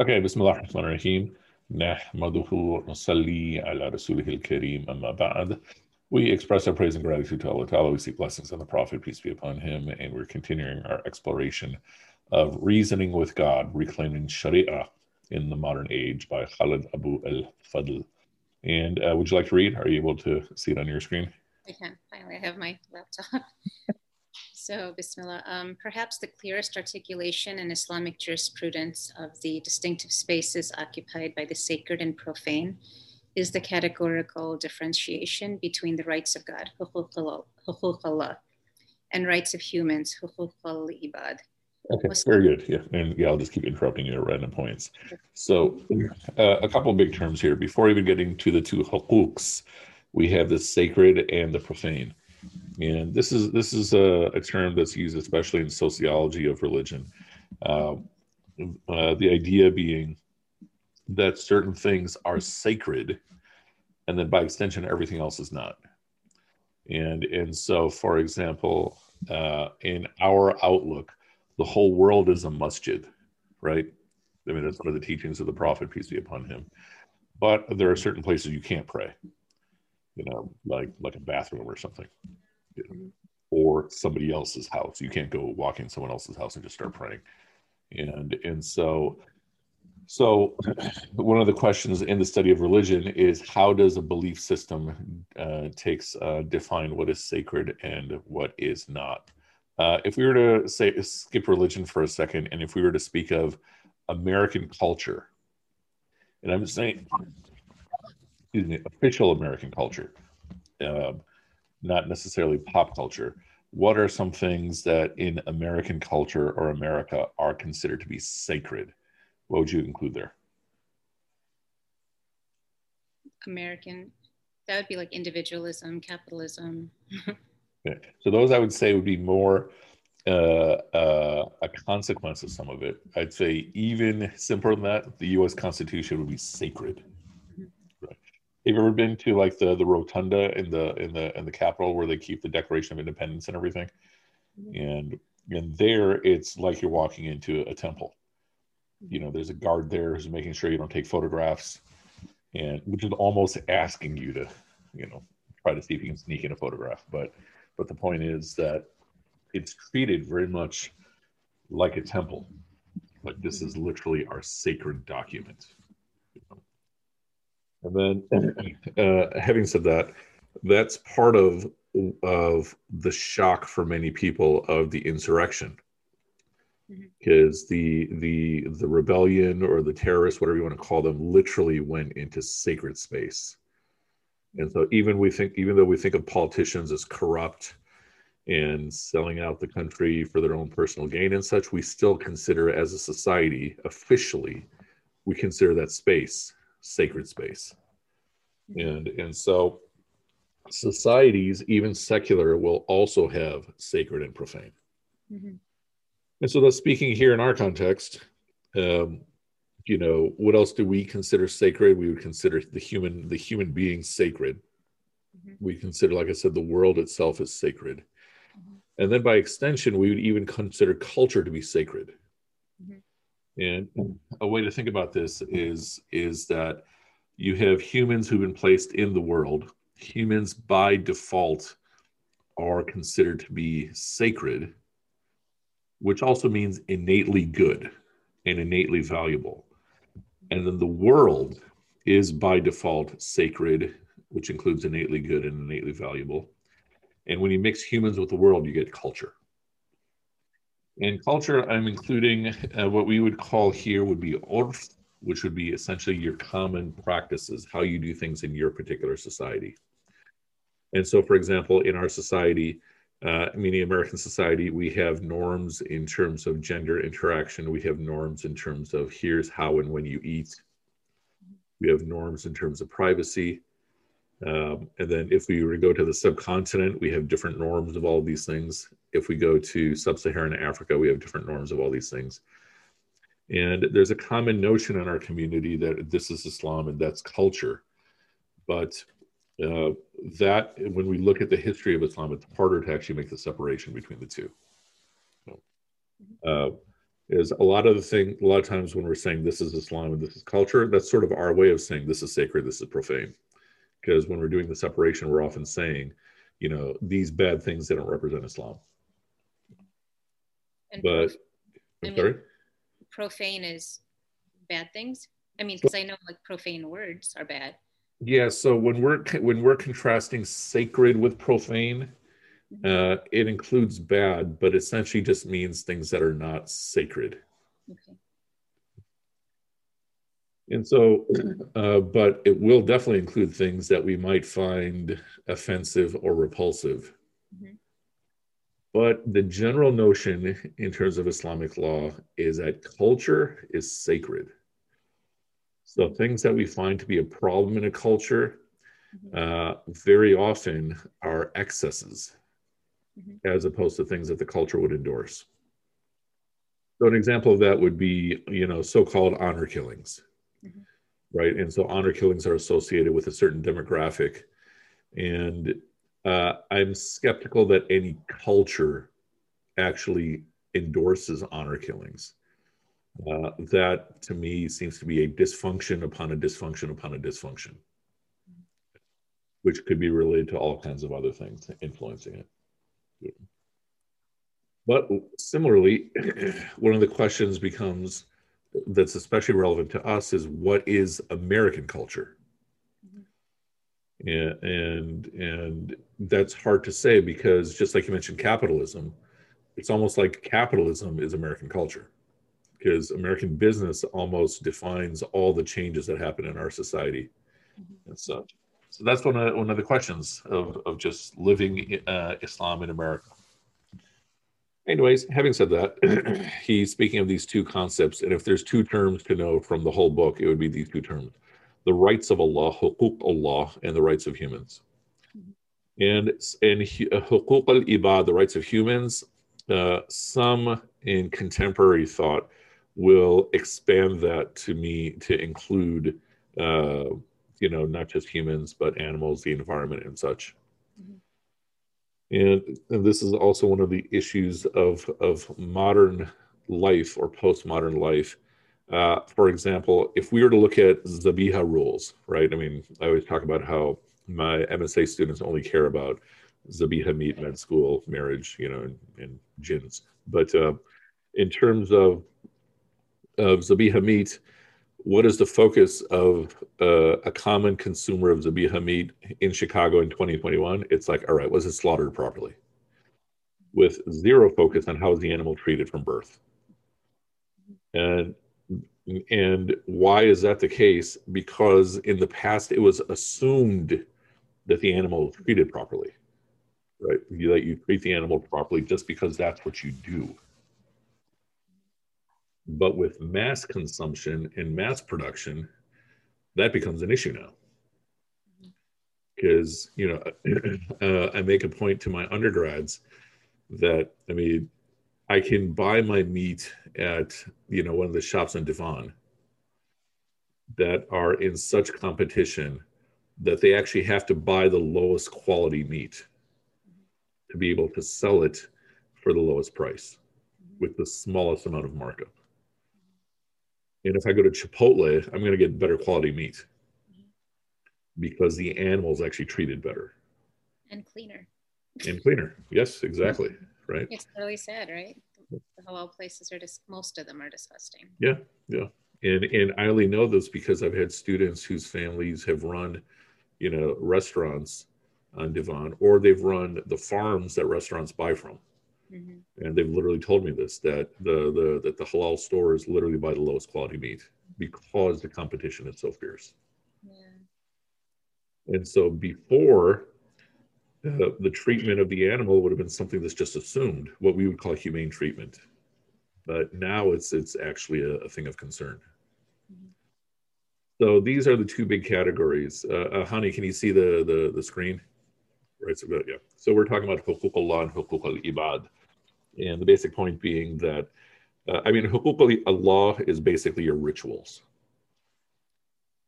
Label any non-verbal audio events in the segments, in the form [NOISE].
Okay, بسم الله الرحمن الرحيم نحمده ونصلي على رسوله الكريم أما بعد We express our praise and gratitude to Allah Ta'ala. We seek blessings on the Prophet, peace be upon him, and we're continuing our exploration of reasoning with God, reclaiming Sharia in the modern age by Khaled Abou El Fadl. And uh, would you like to read? Are you able to see it on your screen? I can. Finally, I have my laptop. So, Bismillah, um, perhaps the clearest articulation in Islamic jurisprudence of the distinctive spaces occupied by the sacred and profane is the categorical differentiation between the rights of God, Allah, and rights of humans, ibad. Okay, very good. Yeah, and yeah, I'll just keep interrupting you at random points. So, uh, a couple of big terms here. Before even getting to the two huquqs, we have the sacred and the profane and this is this is a, a term that's used especially in sociology of religion. Uh, uh, the idea being that certain things are sacred, and then by extension, everything else is not. And and so, for example, uh, in our outlook, the whole world is a masjid, right? I mean, that's one of the teachings of the Prophet, peace be upon him. But there are certain places you can't pray, you know, like like a bathroom or something or somebody else's house. You can't go walk in someone else's house and just start praying. And and so so [CLEARS THROAT] one of the questions in the study of religion is how does a belief system uh, takes uh, define what is sacred and what is not. Uh, if we were to say skip religion for a second, and if we were to speak of American culture, and I'm saying, excuse me, official American culture, um, not necessarily pop culture, what are some things that in American culture or America are considered to be sacred? What would you include there? American, that would be like individualism, capitalism. [LAUGHS] okay. So those I would say would be more uh, uh, a consequence of some of it. I'd say even simpler than that, the U.S. Constitution would be sacred. Have you ever been to like the the rotunda in the in the in the Capitol where they keep the Declaration of Independence and everything? Mm-hmm. And and there it's like you're walking into a temple. You know, there's a guard there who's making sure you don't take photographs, and which is almost asking you to, you know, try to see if you can sneak in a photograph. But but the point is that it's treated very much like a temple. Like this is literally our sacred document. And then, [CLEARS THROAT] uh, having said that, that's part of of the shock for many people of the insurrection, because mm-hmm. the the the rebellion or the terrorists, whatever you want to call them, literally went into sacred space. And so, even we think, even though we think of politicians as corrupt and selling out the country for their own personal gain and such, we still consider, as a society, officially, we consider that space sacred space. And, and so societies, even secular, will also have sacred and profane. Mm-hmm. And so that's speaking here in our context. Um, you know, what else do we consider sacred? We would consider the human, the human being sacred. Mm-hmm. We consider, like I said, the world itself is sacred. Mm-hmm. And then by extension, we would even consider culture to be sacred. And a way to think about this is is that you have humans who've been placed in the world. Humans by default are considered to be sacred, which also means innately good and innately valuable. And then the world is by default sacred, which includes innately good and innately valuable. And when you mix humans with the world, you get culture. And culture, I'm including uh, what we would call here would be orf, which would be essentially your common practices, how you do things in your particular society. And so, for example, in our society, uh, meaning American society, we have norms in terms of gender interaction. We have norms in terms of here's how and when you eat. We have norms in terms of privacy. Um, and then if we were to go to the subcontinent, we have different norms of all of these things. If we go to sub Saharan Africa, we have different norms of all these things. And there's a common notion in our community that this is Islam and that's culture. But uh, that, when we look at the history of Islam, it's harder to actually make the separation between the two. Uh, is a lot of the thing a lot of times when we're saying this is islam and this is culture that's sort of our way of saying this is sacred this is profane because when we're doing the separation we're often saying you know these bad things they don't represent islam. And but I sorry? profane is bad things? I mean because i know like profane words are bad. Yeah so when we're when we're contrasting sacred with profane uh, it includes bad, but essentially just means things that are not sacred. Okay. And so, [LAUGHS] uh, but it will definitely include things that we might find offensive or repulsive. Mm-hmm. But the general notion in terms of Islamic law is that culture is sacred. So things that we find to be a problem in a culture mm-hmm. uh, very often are excesses mm-hmm. as opposed to things that the culture would endorse. So an example of that would be, you know, so-called honor killings, mm-hmm. right? And so honor killings are associated with a certain demographic, and uh, I'm skeptical that any culture actually endorses honor killings. Uh, that to me seems to be a dysfunction upon a dysfunction upon a dysfunction, which could be related to all kinds of other things influencing it. But similarly, [CLEARS THROAT] one of the questions becomes that's especially relevant to us is what is American culture? And, and and that's hard to say because just like you mentioned capitalism it's almost like capitalism is american culture because american business almost defines all the changes that happen in our society mm-hmm. and such so that's one of one of the questions of of just living uh, Islam in America. Anyways, having said that, [CLEARS THROAT] he's speaking of these two concepts, and if there's two terms to know from the whole book, it would be these two terms: the rights of Allah, hukuk Allah, and the rights of humans. And and hukuk al ibad, the rights of humans. Uh, some in contemporary thought will expand that to me to include. Uh, you know not just humans but animals the environment and such mm-hmm. And, and this is also one of the issues of of modern life or postmodern life. Uh, for example if we were to look at zabiha rules right? I mean i always talk about how my msa students only care about zabiha meat med school marriage you know and, and jinns but uh, in terms of of zabiha meat what is the focus of uh, a common consumer of zabiha meat in Chicago in 2021? It's like, all right, was it slaughtered properly? With zero focus on how is the animal treated from birth. And and why is that the case? Because in the past it was assumed that the animal was treated properly, right? That you treat the animal properly just because that's what you do. But with mass consumption and mass production, that becomes an issue now. Because, you know, [CLEARS THROAT] uh, I make a point to my undergrads that, I mean, I can buy my meat at, you know, one of the shops in Devon that are in such competition that they actually have to buy the lowest quality meat to be able to sell it for the lowest price with the smallest amount of markup. And if I go to Chipotle, I'm going to get better quality meat mm-hmm. because the animal's actually treated better and cleaner. And cleaner. Yes, [LAUGHS] exactly. Right. It's really sad, right? The halal places are just most of them are disgusting. Yeah, yeah. And and I only know this because I've had students whose families have run, you know, restaurants on Devon, or they've run the farms that restaurants buy from. Mm-hmm. And they've literally told me this that the, the that the halal stores literally buy the lowest quality meat because the competition is so fierce. Yeah. And so before uh, the treatment of the animal would have been something that's just assumed, what we would call humane treatment. But now it's it's actually a, a thing of concern. Mm-hmm. So these are the two big categories. Uh, uh, Honey, can you see the, the, the screen? Right, so yeah. So we're talking about hukuk Allah and hukuk al-ibad. And the basic point being that, uh, I mean, hukuk Allah is basically your rituals.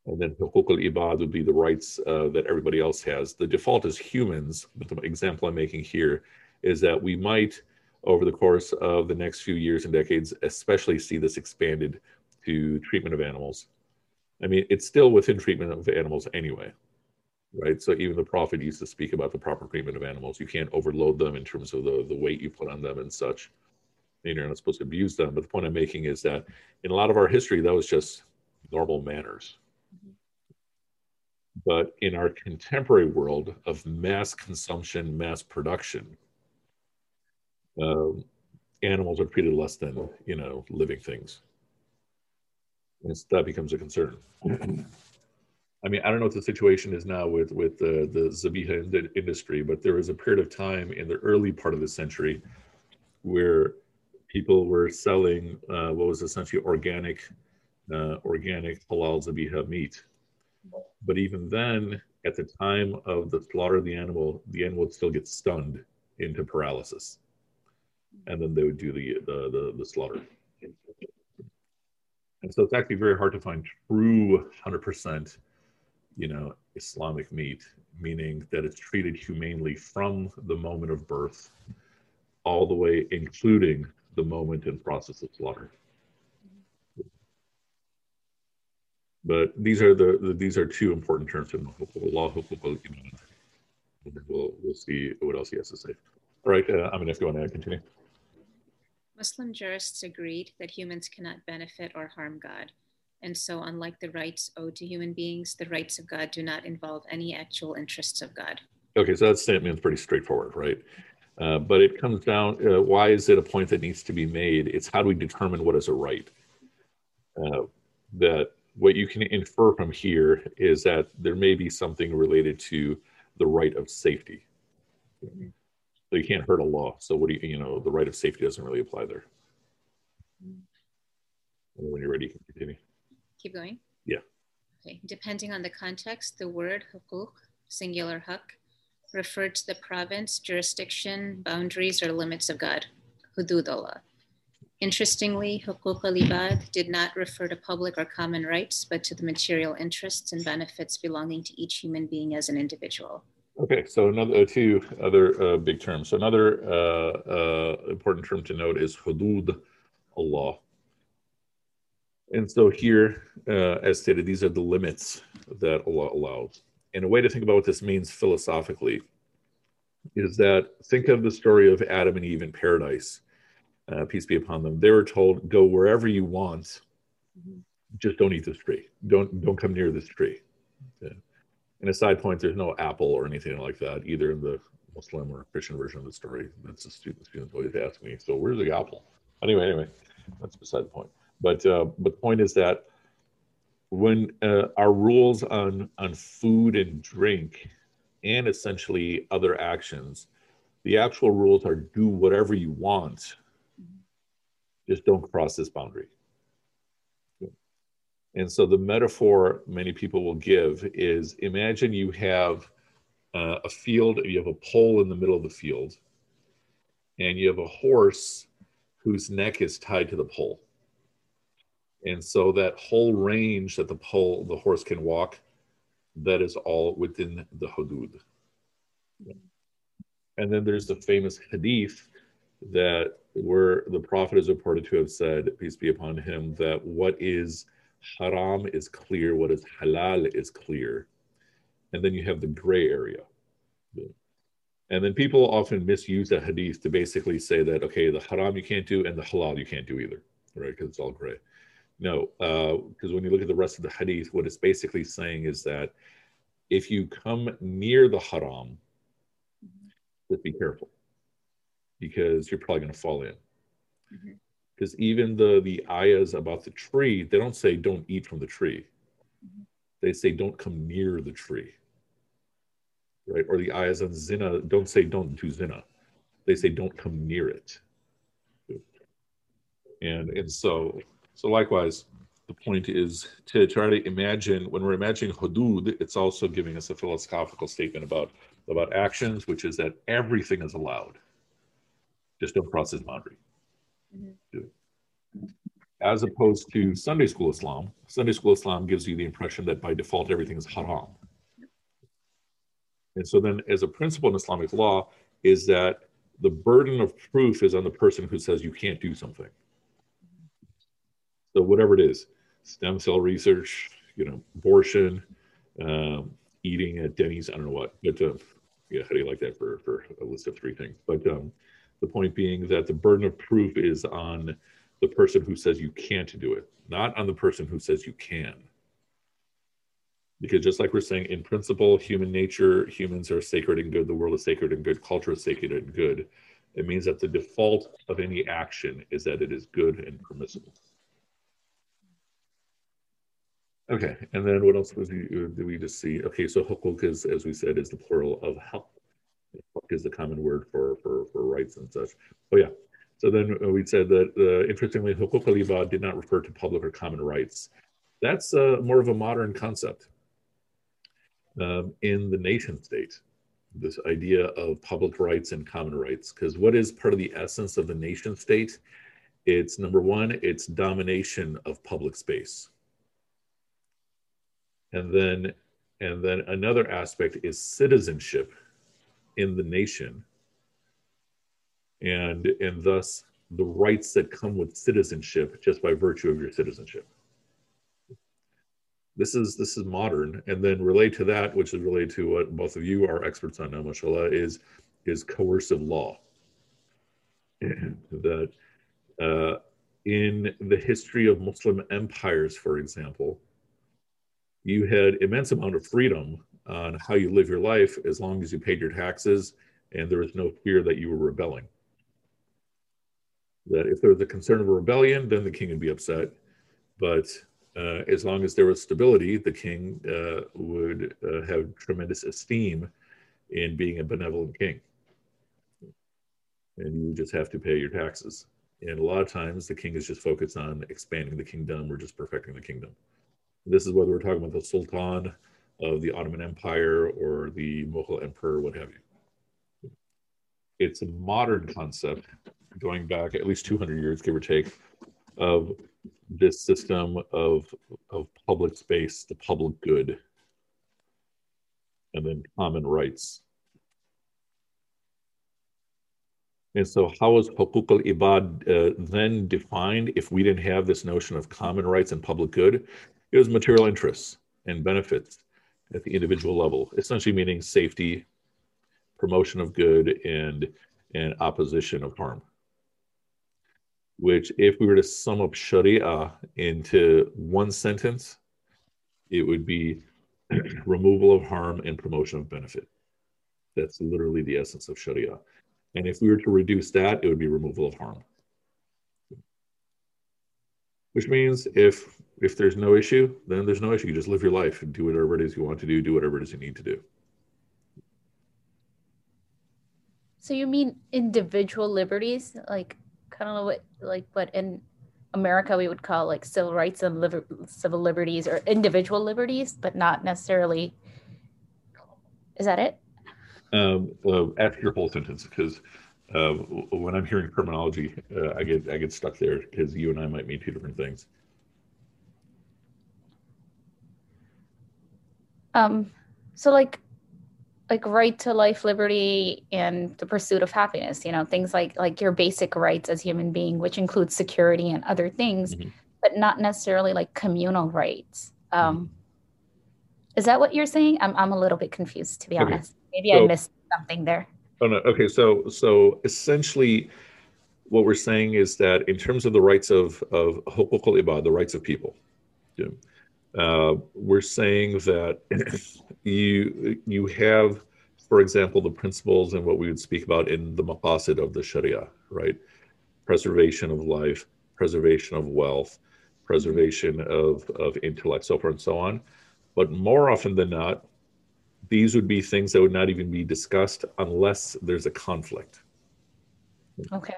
And then hukuk al-ibad would be the rights uh, that everybody else has. The default is humans, but the example I'm making here is that we might over the course of the next few years and decades, especially see this expanded to treatment of animals. I mean, it's still within treatment of animals anyway, right? So even the prophet used to speak about the proper treatment of animals. You can't overload them in terms of the, the weight you put on them and such. And you're not supposed to abuse them. But the point I'm making is that in a lot of our history, that was just normal manners. But in our contemporary world of mass consumption, mass production, um, animals are treated less than you know living things. And that becomes a concern. [CLEARS THROAT] I mean, I don't know what the situation is now with with the the zabiha industry, but there was a period of time in the early part of the century where people were selling uh, what was essentially organic uh, organic halal zabiha meat. But even then, at the time of the slaughter of the animal, the animal would still get stunned into paralysis and then they would do the the the, the slaughter. And so it's actually very hard to find true 100%, you know, Islamic meat, meaning that it's treated humanely from the moment of birth all the way, including the moment and process of slaughter. But these are the, the these are two important terms in law. We'll, we'll see what else he has to say. All right, uh, I'm going to go want to continue. Muslim jurists agreed that humans cannot benefit or harm God. And so, unlike the rights owed to human beings, the rights of God do not involve any actual interests of God. Okay, so that statement is pretty straightforward, right? Uh, but it comes down uh, why is it a point that needs to be made? It's how do we determine what is a right? Uh, that what you can infer from here is that there may be something related to the right of safety. Mm-hmm. So you can't hurt Allah. So what do you, you know, the right of safety doesn't really apply there. When you're ready, you can continue. Keep going? Yeah. Okay. Depending on the context, the word hukuk, singular huk, referred to the province, jurisdiction, boundaries, or limits of God, hududullah. Interestingly, hukuk al-ibad did not refer to public or common rights, but to the material interests and benefits belonging to each human being as an individual. Okay, so another uh, two other uh, big terms. So another uh, uh, important term to note is hudud Allah. And so here, uh, as stated, these are the limits that Allah allows. And a way to think about what this means philosophically is that think of the story of Adam and Eve in paradise. Uh, peace be upon them. They were told, "Go wherever you want, mm-hmm. just don't eat this tree. Don't don't come near this tree." Okay. And a side point, there's no apple or anything like that, either in the Muslim or Christian version of the story. That's a student. Students always ask me, so where's the apple? Anyway, anyway, that's beside the point. But uh, but the point is that when uh, our rules on on food and drink, and essentially other actions, the actual rules are do whatever you want. Just don't cross this boundary. And so the metaphor many people will give is imagine you have uh, a field, you have a pole in the middle of the field, and you have a horse whose neck is tied to the pole. And so that whole range that the pole, the horse can walk, that is all within the hudud. Mm-hmm. And then there's the famous hadith that where the prophet is reported to have said, peace be upon him, that what is haram is clear, what is halal is clear. And then you have the gray area. And then people often misuse that hadith to basically say that, okay, the haram you can't do and the halal you can't do either, right? Because it's all gray. No, because uh, when you look at the rest of the hadith, what it's basically saying is that if you come near the haram, just be careful because you're probably going to fall in. Mm-hmm. Because even the the ayahs about the tree they don't say don't eat from the tree. They say don't come near the tree right? Or the ayahs on zina don't say don't do zina. They say don't come near it. And and so so likewise the point is to try to imagine when we're imagining hudud it's also giving us a philosophical statement about about actions which is that everything is allowed just don't cross this boundary Mm-hmm. As opposed to Sunday school Islam, Sunday school Islam gives you the impression that by default everything is haram. And so then, as a principle in Islamic law, is that the burden of proof is on the person who says you can't do something. So whatever it is, stem cell research, you know, abortion, um, eating at Denny's, I don't know what, but uh, yeah, how do you like that for, for a list of three things? But um, the point being that the burden of proof is on the person who says you can't do it, not on the person who says you can. Because just like we're saying, in principle, human nature, humans are sacred and good, the world is sacred and good, culture is sacred and good. It means that the default of any action is that it is good and permissible. Okay, and then what else was we, did we just see? Okay, so hukuk is, as we said, is the plural of haq. Huk is the common word for, for, for rights and such. Oh yeah, so then we said that uh, interestingly, hukuk al did not refer to public or common rights. That's uh, more of a modern concept um, in the nation state. This idea of public rights and common rights, because what is part of the essence of the nation state? It's number one, it's domination of public space and then and then another aspect is citizenship in the nation. And and thus the rights that come with citizenship just by virtue of your citizenship. This is this is modern. And then relate to that which is related to what both of you are experts on now mashallah is is coercive law. [CLEARS THROAT] That uh, in the history of muslim empires for example you had immense amount of freedom on how you live your life as long as you paid your taxes and there was no fear that you were rebelling. That if there was a concern of a rebellion, then the king would be upset. But uh, as long as there was stability, the king uh, would uh, have tremendous esteem in being a benevolent king. And you just have to pay your taxes. And a lot of times the king is just focused on expanding the kingdom or just perfecting the kingdom. This is whether we're talking about the Sultan of the Ottoman Empire or the Mughal Emperor, what have you. It's a modern concept going back at least 200 years, give or take, of this system of, of public space, the public good, and then common rights. And so, how is hukuk al ibad uh, then defined if we didn't have this notion of common rights and public good? Was material interests and benefits at the individual level, essentially meaning safety, promotion of good, and, and opposition of harm. Which, if we were to sum up Sharia into one sentence, it would be [CLEARS THROAT] removal of harm and promotion of benefit. That's literally the essence of Sharia. And if we were to reduce that, it would be removal of harm. Which means if if there's no issue, then there's no issue. You just live your life and do whatever it is you want to do, do whatever it is you need to do. So you mean individual liberties, like kind of what like what in America we would call like civil rights and liber- civil liberties or individual liberties, but not necessarily. Is that it? Um, well, after your whole sentence, because uh, when I'm hearing terminology, uh, I get I get stuck there because you and I might mean two different things. Um, so like like right to life, liberty, and the pursuit of happiness. You know, things like like your basic rights as human being, which includes security and other things, mm-hmm. but not necessarily like communal rights. Um, mm-hmm. Is that what you're saying? I'm I'm a little bit confused to be okay. honest. Maybe so, I missed something there. Oh no. Okay. So so essentially, what we're saying is that in terms of the rights of of ibad, the rights of people. Yeah, uh, we're saying that [CLEARS THROAT] you you have, for example, the principles and what we would speak about in the maqasid of the Sharia, right? Preservation of life, preservation of wealth, preservation of, of intellect, so forth and so on. But more often than not, these would be things that would not even be discussed unless there's a conflict. Okay.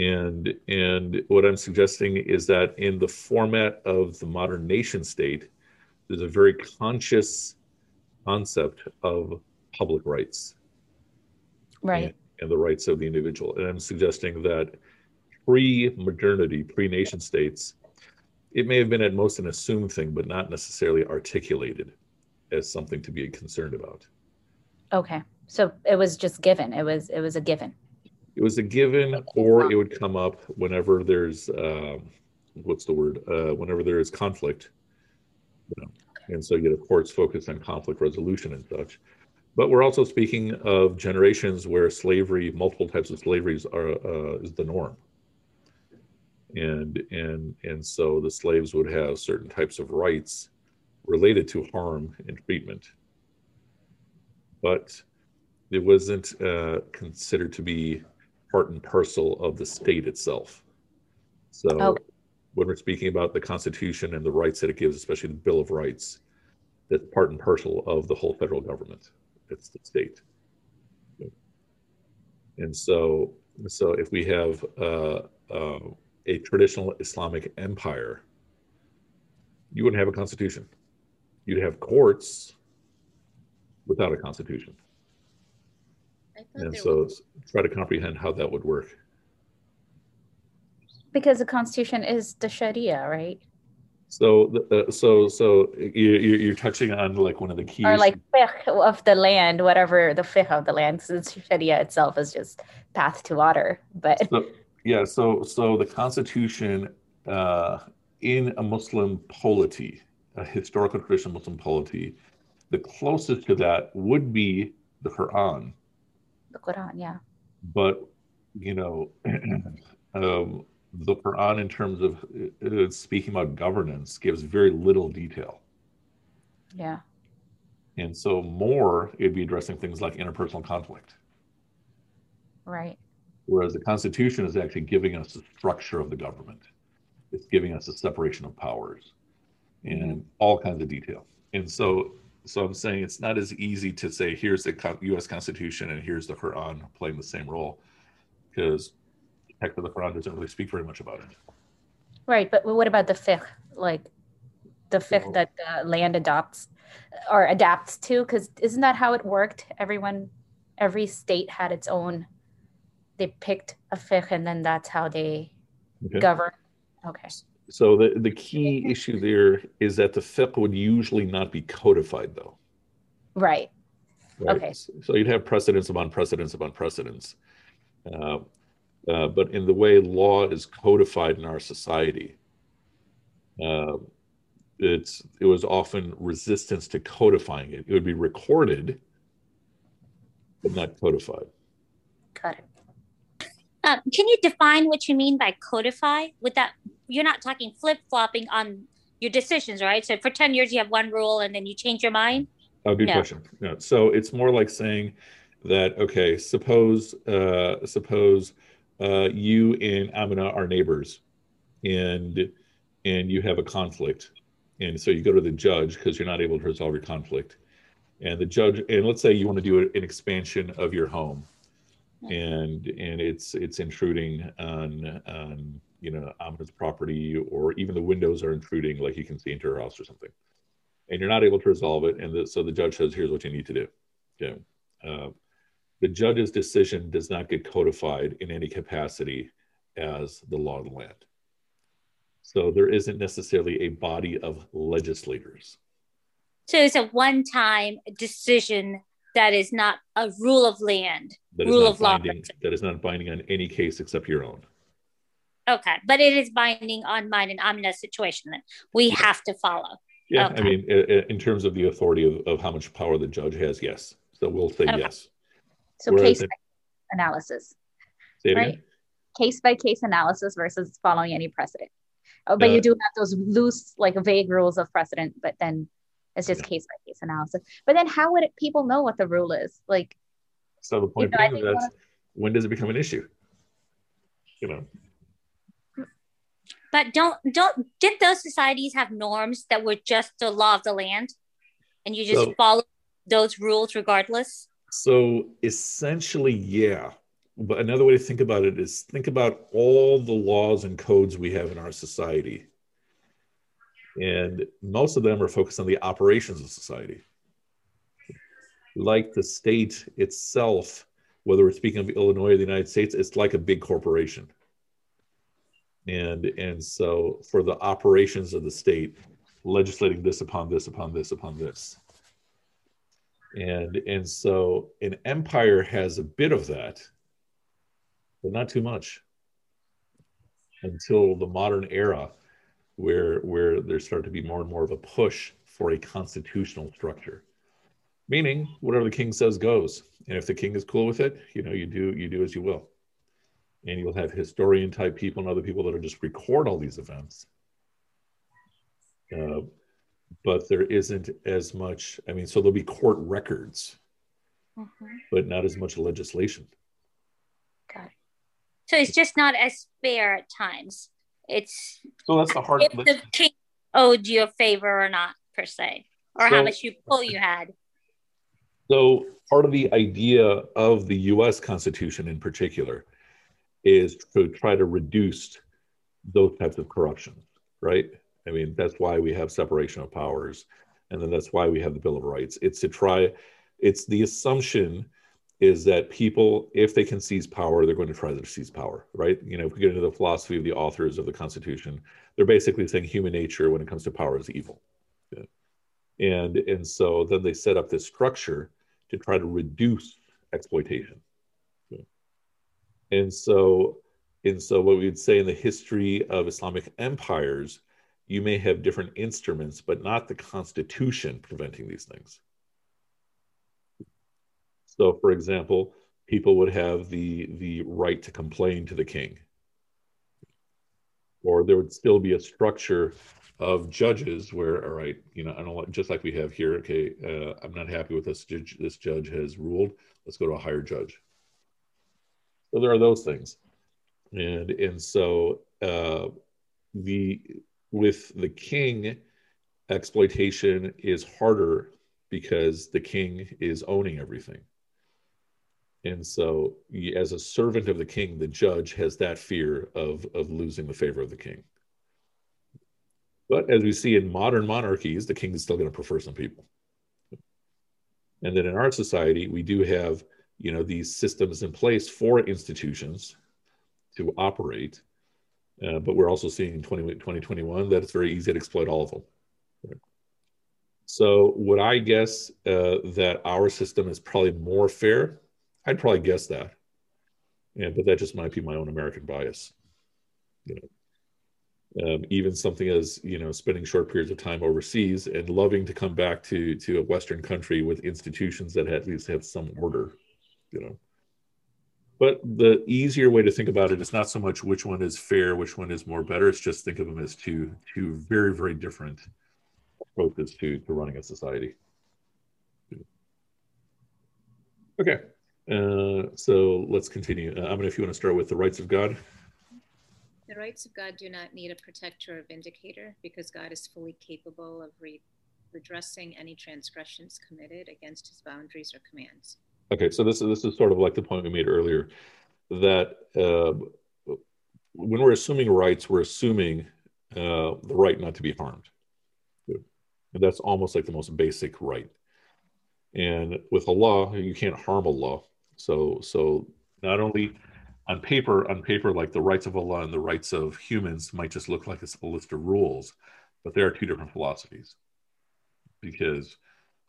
And and what I'm suggesting is that in the format of the modern nation state, there's a very conscious concept of public rights. Right. And, and the rights of the individual. And I'm suggesting that pre-modernity, pre-nation states, it may have been at most an assumed thing, but not necessarily articulated as something to be concerned about. Okay. So it was just given. It was it was a given. It was a given, or it would come up whenever there's um, what's the word? Uh, whenever there is conflict. You know? And so you have courts focused on conflict resolution and such. But we're also speaking of generations where slavery, multiple types of slaveries are uh, is the norm. And and and so the slaves would have certain types of rights related to harm and treatment. But it wasn't uh, considered to be part and parcel of the state itself. So okay. when we're speaking about the Constitution and the rights that it gives, especially the Bill of Rights, that's part and parcel of the whole federal government. It's the state. And so, so if we have uh, uh, a traditional Islamic empire, you wouldn't have a constitution. You'd have courts without a constitution. And so was... try to comprehend how that would work. Because the constitution is the Sharia, right? So, uh, so, so you, you're touching on like one of the keys, or like fiqh of the land, whatever the fiqh of the land. Since Sharia itself is just path to water, but so, yeah. So, so the Constitution uh, in a Muslim polity, a historical traditional Muslim polity, the closest to that would be the Quran. The Quran, yeah. But you know, [CLEARS THROAT] um, the Quran, in terms of uh, speaking about governance, gives very little detail. Yeah. And so, more it'd be addressing things like interpersonal conflict. Right. Whereas the Constitution is actually giving us the structure of the government, it's giving us a separation of powers and mm-hmm. all kinds of detail. And so, so I'm saying it's not as easy to say here's the U.S. Constitution and here's the Quran playing the same role, because text of the Quran doesn't really speak very much about it. Right, but what about the fiqh, like the fiqh so, that the land adopts or adapts to? Because isn't that how it worked? Everyone, every state had its own. They picked a fiqh, and then that's how they okay. govern. Okay. So the, the key issue there is that the fiqh would usually not be codified, though. Right. right? Okay. So you'd have precedents upon precedents upon precedents. Uh, uh, but in the way law is codified in our society, uh, it's it was often resistance to codifying it. It would be recorded, but not codified. Got it. Uh, can you define what you mean by codify? With that, you're not talking flip flopping on your decisions, right? So for ten years you have one rule and then you change your mind. Oh, good no. question. No, so it's more like saying that okay, suppose uh, suppose uh, you and Amina are neighbors, and and you have a conflict, and so you go to the judge because you're not able to resolve your conflict, and the judge and let's say you want to do an expansion of your home, and and it's it's intruding on on you know Amina's property or even the windows are intruding like you can see into her house or something, and you're not able to resolve it, and the, so the judge says here's what you need to do, yeah. Uh, the judge's decision does not get codified in any capacity as the law of the land. So there isn't necessarily a body of legislators. So it's a one time decision that is not a rule of land, that rule of binding, law. That is not binding on any case except your own. Okay, but it is binding on mine and I'm in a situation that we yeah. have to follow. Yeah, okay. I mean, in terms of the authority of, of how much power the judge has, yes. So we'll say okay. yes. So case by analysis. right? Case by case analysis versus following any precedent. Oh, but you uh, do have those loose, like vague rules of precedent, but then it's just case by case analysis. But then how would it, people know what the rule is? Like, so the point you know, being that when does it become an issue? You know. But don't don't didn't those societies have norms that were just the law of the land, and you just so, follow those rules regardless? So essentially, yeah. But another way to think about it is think about all the laws and codes we have in our society. And most of them are focused on the operations of society. Like the state itself, whether we're speaking of Illinois or the United States, it's like a big corporation. And, and so for the operations of the state, legislating this upon this upon this upon this and and so an empire has a bit of that but not too much until the modern era where where there started to be more and more of a push for a constitutional structure meaning whatever the king says goes and if the king is cool with it you know you do you do as you will and you'll have historian type people and other people that'll just record all these events uh, but there isn't as much. I mean, so there'll be court records, mm-hmm. but not as much legislation. Got it. So it's just not as fair at times. It's so that's the hard. If the king owed you a favor or not, per se, or so, how much you pull you had. So part of the idea of the U.S. Constitution, in particular, is to try to reduce those types of corruption, right? I mean, that's why we have separation of powers. And then that's why we have the Bill of Rights. It's to try, it's the assumption is that people, if they can seize power, they're going to try to seize power, right? You know, if we get into the philosophy of the authors of the Constitution, they're basically saying human nature when it comes to power is evil. Yeah. And, and so then they set up this structure to try to reduce exploitation. Yeah. And so, and so what we would say in the history of Islamic empires you may have different instruments, but not the Constitution preventing these things. So, for example, people would have the, the right to complain to the king. Or there would still be a structure of judges where, all right, you know, I don't just like we have here, okay, uh, I'm not happy with this judge, this judge has ruled, let's go to a higher judge. So there are those things. And, and so uh, the, with the king, exploitation is harder because the king is owning everything. And so, as a servant of the king, the judge has that fear of, of losing the favor of the king. But as we see in modern monarchies, the king is still going to prefer some people. And then in our society, we do have, you know, these systems in place for institutions to operate uh, but we're also seeing in 20, 2021 that it's very easy to exploit all of them. So would I guess uh, that our system is probably more fair? I'd probably guess that. Yeah, but that just might be my own American bias. You know, um, even something as you know, spending short periods of time overseas and loving to come back to to a Western country with institutions that at least have some order. You know, but the easier way to think about it is not so much which one is fair, which one is more better. It's just think of them as two two very very different approaches to to running a society. Okay, uh, so let's continue. Uh, Amina, if you want to start with the rights of God. The rights of God do not need a protector or vindicator because God is fully capable of re- redressing any transgressions committed against his boundaries or commands. Okay, so this is this is sort of like the point we made earlier that uh, when we're assuming rights, we're assuming uh, the right not to be harmed. And that's almost like the most basic right. And with Allah, you can't harm Allah. So so not only on paper, on paper, like the rights of Allah and the rights of humans might just look like a list of rules, but there are two different philosophies because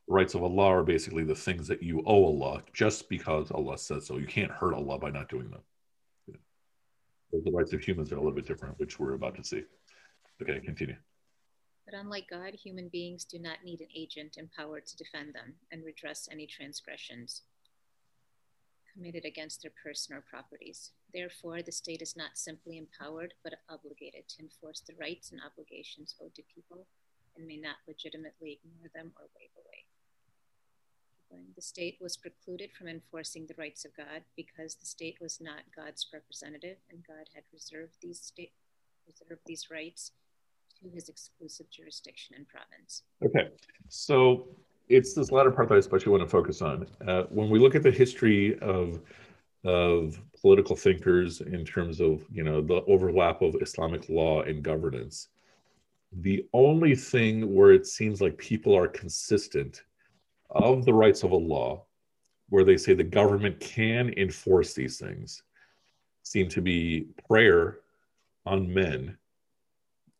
rights of Allah are basically the things that you owe Allah just because Allah says so. You can't hurt Allah by not doing them. The rights of humans are a little bit different, which we're about to see. Okay, continue. But unlike God, human beings do not need an agent empowered to defend them and redress any transgressions committed against their person or properties. Therefore, the state is not simply empowered, but obligated to enforce the rights and obligations owed to people and may not legitimately ignore them or waive away. The state was precluded from enforcing the rights of God because the state was not God's representative, and God had reserved these state reserved these rights to his exclusive jurisdiction and province. Okay, so it's this latter part that I especially want to focus on. Uh, when we look at the history of of political thinkers in terms of you know the overlap of Islamic law and governance, the only thing where it seems like people are consistent of the rights of Allah, where they say the government can enforce these things, seem to be prayer on men,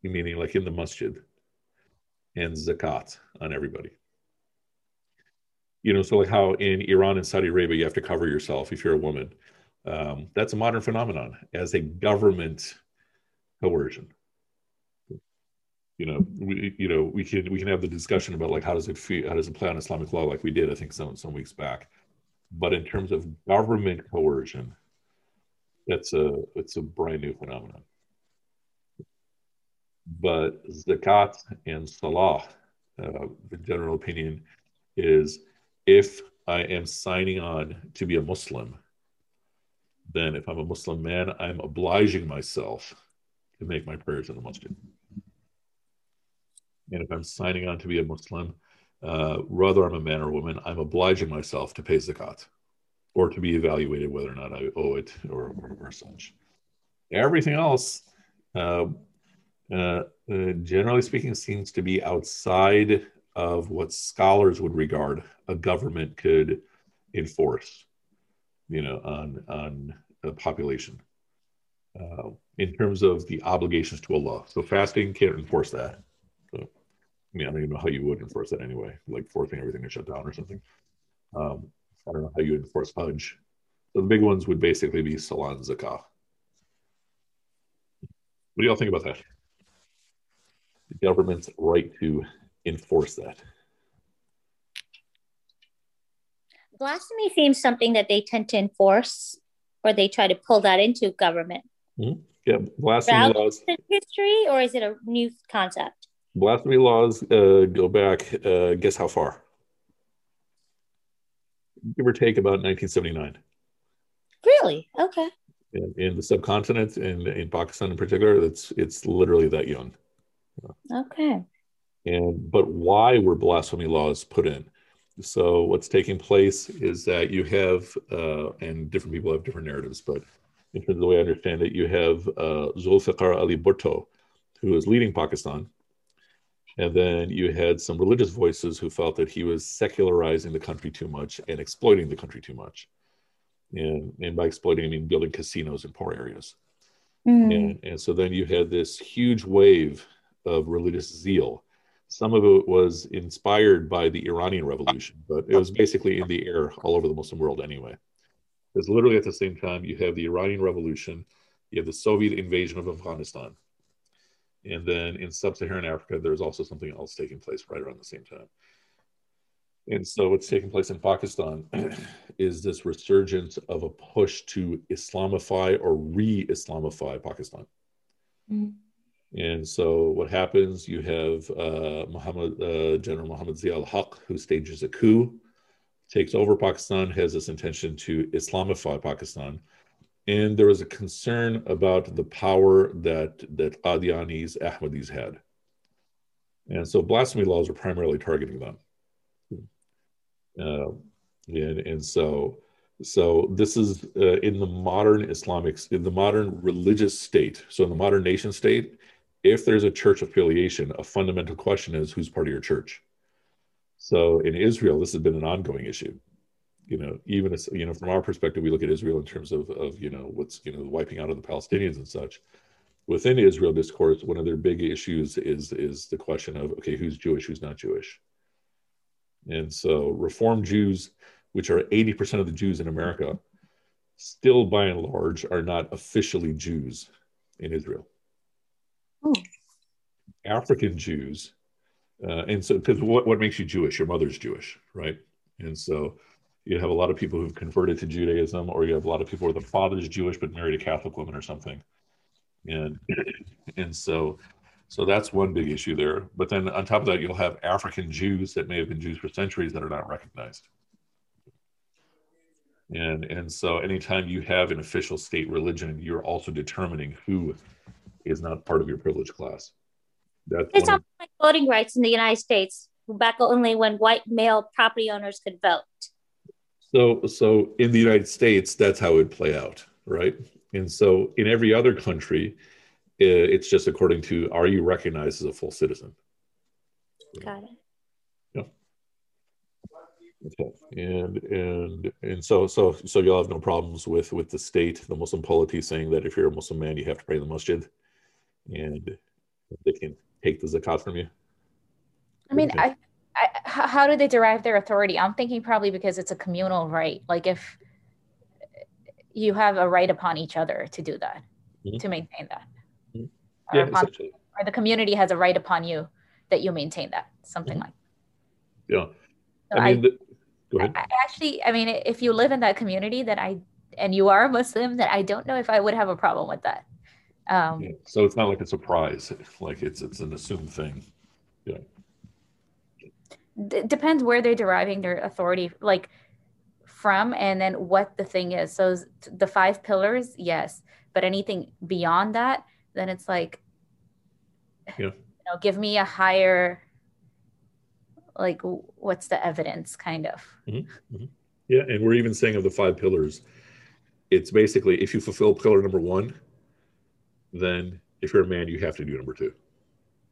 meaning like in the masjid, and zakat on everybody. You know, so like how in Iran and Saudi Arabia you have to cover yourself if you're a woman. Um, that's a modern phenomenon as a government coercion. You know, we you know we can we can have the discussion about like how does it feel, how does it play on Islamic law like we did I think some some weeks back, but in terms of government coercion, that's a it's a brand new phenomenon. But zakat and salah, uh, the general opinion is if I am signing on to be a Muslim, then if I'm a Muslim man, I'm obliging myself to make my prayers in the masjid. And if I'm signing on to be a Muslim, uh, whether I'm a man or a woman, I'm obliging myself to pay zakat or to be evaluated whether or not I owe it or, or, or such. Everything else, uh, uh, uh generally speaking, seems to be outside of what scholars would regard a government could enforce, you know, on on a population. Uh, in terms of the obligations to Allah, so fasting can't enforce that. So, I mean, I don't even know how you would enforce that anyway, like forcing everything to shut down or something. Um, I don't know how you enforce Hajj. So the big ones would basically be Salah and Zakah. What do y'all think about that? The government's right to enforce that. Blasphemy seems something that they tend to enforce, or they try to pull that into government. Mm-hmm. Yeah, blasphemy laws. History, or is it a new concept? Blasphemy laws uh, go back. Uh, guess how far? Give or take about 1979. Really? Okay. In, in the subcontinent, and in, in Pakistan in particular, it's it's literally that young. Okay. And but why were blasphemy laws put in? So what's taking place is that you have, uh, and different people have different narratives, but in terms of the way I understand it, you have uh, Zulfikar Ali Bhutto, who is leading Pakistan, and then you had some religious voices who felt that he was secularizing the country too much and exploiting the country too much. And, and by exploiting, I mean building casinos in poor areas. Mm. And, and so then you had this huge wave of religious zeal some of it was inspired by the Iranian Revolution, but it was basically in the air all over the Muslim world anyway. Because literally at the same time, you have the Iranian Revolution, you have the Soviet invasion of Afghanistan. And then in sub Saharan Africa, there's also something else taking place right around the same time. And so, what's taking place in Pakistan [CLEARS THROAT] is this resurgence of a push to Islamify or re Islamify Pakistan. Mm-hmm. And so what happens, you have uh, Muhammad, uh, General Muhammad Zia al-Haq, who stages a coup, takes over Pakistan, has this intention to Islamify Pakistan. And there was a concern about the power that, that Qadianis, Ahmadis had. And so blasphemy laws are primarily targeting them. Uh, and, and so so this is uh, in the modern Islamic, in the modern religious state. So in the modern nation state, if there's a church affiliation, a fundamental question is who's part of your church. So in Israel, this has been an ongoing issue. You know, even as, you know, from our perspective, we look at Israel in terms of, of you know what's you know wiping out of the Palestinians and such. Within Israel discourse, one of their big issues is is the question of okay, who's Jewish, who's not Jewish. And so Reform Jews, which are 80% of the Jews in America, still by and large are not officially Jews in Israel. Oh. African Jews, uh, and so because what, what makes you Jewish? Your mother's Jewish, right? And so you have a lot of people who've converted to Judaism, or you have a lot of people where the father's Jewish but married a Catholic woman or something, and [CLEARS THROAT] and so so that's one big issue there. But then on top of that, you'll have African Jews that may have been Jews for centuries that are not recognized. And and so anytime you have an official state religion, you're also determining who is not part of your privileged class. That's it's almost like voting rights in the United States, back only when white male property owners could vote. So, so in the United States, that's how it would play out, right? And so, in every other country, it's just according to are you recognized as a full citizen? Got it. Yeah. Okay. And and and so so so you'll have no problems with with the state, the Muslim polity saying that if you're a Muslim man, you have to pray in the masjid and they can take the zakat from you? I mean, I, I how, do they derive their authority? I'm thinking probably because it's a communal right. Like if you have a right upon each other to do that, mm-hmm. to maintain that. Mm-hmm. Yeah, or, upon, or the community has a right upon you that you maintain that, something mm-hmm. like. Yeah. So I mean, I, the, go ahead. I, actually, I mean, if you live in that community, that I and you are a Muslim, that I don't know if I would have a problem with that. Um, yeah. So it's not like a surprise, like it's it's an assumed thing. Yeah. D- depends where they're deriving their authority, like from, and then what the thing is. So the five pillars, yes, but anything beyond that, then it's like, yeah. you know, give me a higher, like, what's the evidence, kind of. Mm-hmm. Mm-hmm. Yeah, and we're even saying of the five pillars, it's basically if you fulfill pillar number one, then if you're a man, you have to do number two.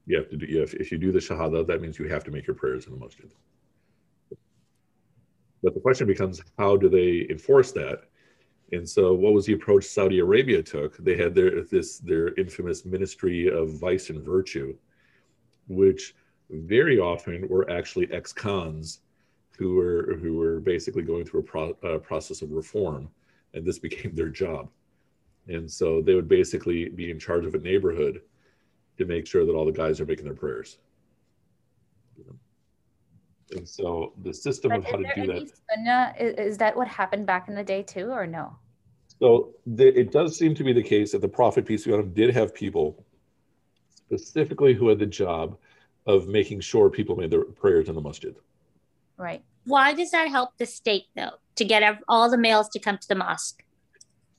You have to do, have, if you do the Shahada, that means you have to make your prayers in the masjid. But the question becomes, how do they enforce that? And so, what was the approach Saudi Arabia took? They had their this their infamous Ministry of Vice and Virtue, which very often were actually ex-cons who were who were basically going through a pro, uh, process of reform, and this became their job. And so they would basically be in charge of a neighborhood to make sure that all the guys are making their prayers. And so the system but of how to do that. Sunnah, is that what happened back in the day too, or no? So the, it does seem to be the case that the Prophet, peace be on him, did have people specifically who had the job of making sure people made their prayers in the masjid. Right. Why does that help the state though, to get all the males to come to the mosque?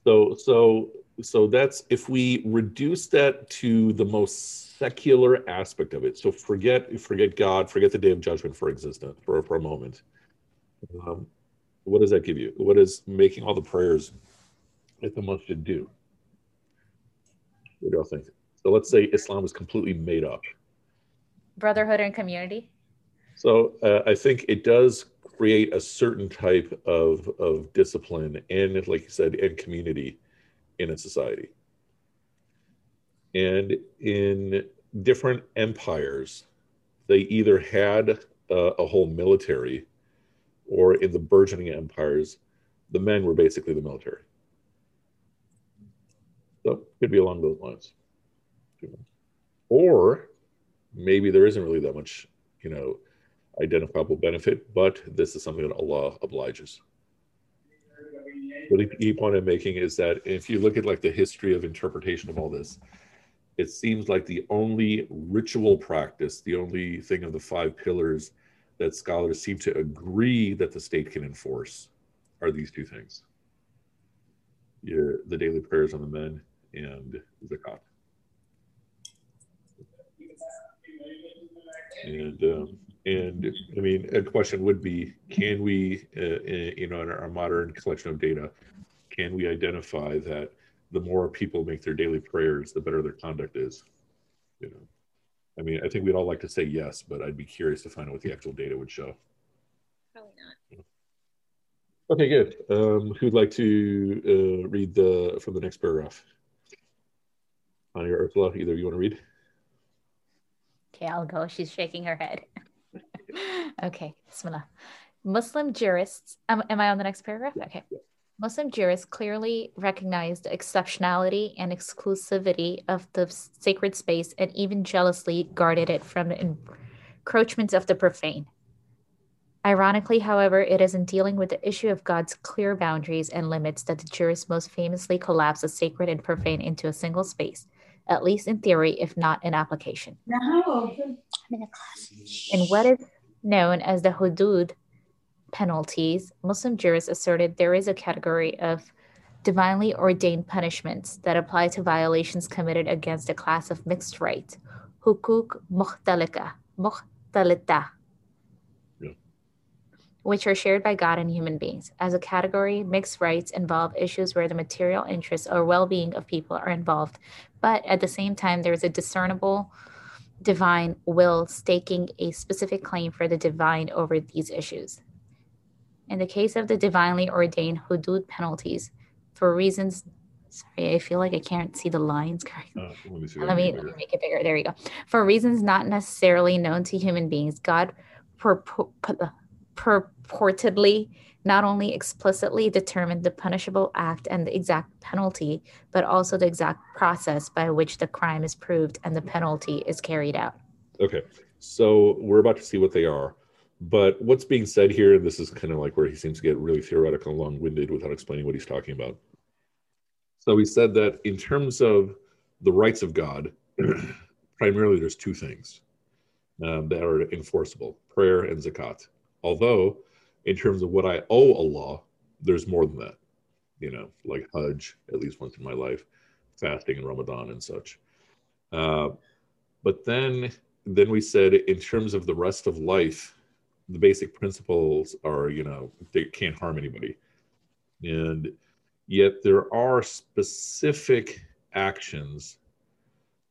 So, so, so that's if we reduce that to the most secular aspect of it. So forget, forget God, forget the day of judgment for existence for for a moment. Um, what does that give you? What does making all the prayers at the masjid do? What do y'all think? So let's say Islam is completely made up. Brotherhood and community. So uh, I think it does create a certain type of, of discipline and, like you said, and community in a society. And in different empires, they either had a, a whole military or in the burgeoning empires, the men were basically the military. So could be along those lines. Or maybe there isn't really that much, you know, identifiable benefit, but this is something that Allah obliges. What the key point I'm making is that if you look at like the history of interpretation of all this, it seems like the only ritual practice, the only thing of the five pillars that scholars seem to agree that the state can enforce are these two things. Your, the daily prayers on the men and zakat. And um, and I mean, a question would be, can we, uh, uh, you know, in our modern collection of data, can we identify that the more people make their daily prayers, the better their conduct is? You know, I mean, I think we'd all like to say yes, but I'd be curious to find out what the actual data would show. Probably not. Okay, good. Um, who'd like to uh, read the from the next paragraph? Hania Ursula, either of you want to read? Okay, I'll go. She's shaking her head. [LAUGHS] okay, Bismillah. Muslim jurists, am, am I on the next paragraph? Okay. Muslim jurists clearly recognized the exceptionality and exclusivity of the sacred space and even jealously guarded it from the encroachments of the profane. Ironically, however, it is in dealing with the issue of God's clear boundaries and limits that the jurists most famously collapse the sacred and profane into a single space, at least in theory, if not in application. No. I'm in a class. And what is known as the hudud penalties, Muslim jurists asserted there is a category of divinely ordained punishments that apply to violations committed against a class of mixed rights, hukuk mukhtalika, mukhtalita, which are shared by God and human beings. As a category, mixed rights involve issues where the material interests or well being of people are involved, but at the same time, there is a discernible divine will staking a specific claim for the divine over these issues. In the case of the divinely ordained hudud penalties, for reasons sorry, I feel like I can't see the lines [LAUGHS] correctly. Uh, let, me, let me, let me make it bigger. There you go. For reasons not necessarily known to human beings, God purportedly not only explicitly determine the punishable act and the exact penalty, but also the exact process by which the crime is proved and the penalty is carried out. Okay, so we're about to see what they are. But what's being said here, this is kind of like where he seems to get really theoretical and long winded without explaining what he's talking about. So he said that in terms of the rights of God, [CLEARS THROAT] primarily there's two things um, that are enforceable prayer and zakat. Although, in terms of what I owe Allah, there's more than that, you know, like Hajj, at least once in my life, fasting in Ramadan and such. Uh, but then, then we said, in terms of the rest of life, the basic principles are, you know, they can't harm anybody. And yet there are specific actions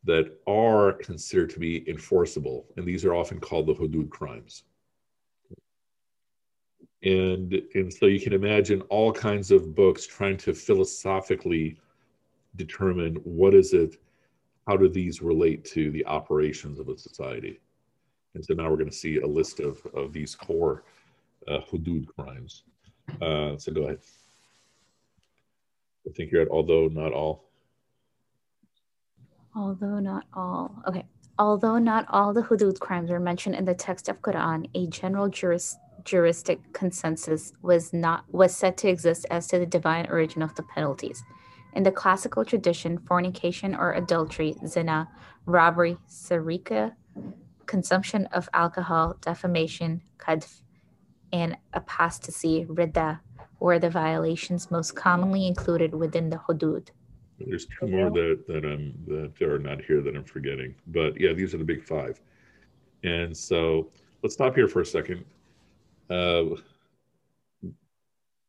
that are considered to be enforceable, and these are often called the hudud crimes. And, and so you can imagine all kinds of books trying to philosophically determine what is it, how do these relate to the operations of a society. And so now we're going to see a list of, of these core uh, hudud crimes. Uh, so go ahead. I think you're at although not all. Although not all. Okay. Although not all the hudud crimes are mentioned in the text of Quran, a general juris, juristic consensus was not was said to exist as to the divine origin of the penalties. In the classical tradition, fornication or adultery, zina, robbery, sariqa, consumption of alcohol, defamation, qadhf, and apostasy, rida, were the violations most commonly included within the hudud. There's two more that, that I'm that are not here that I'm forgetting. But yeah, these are the big five. And so let's stop here for a second. Uh,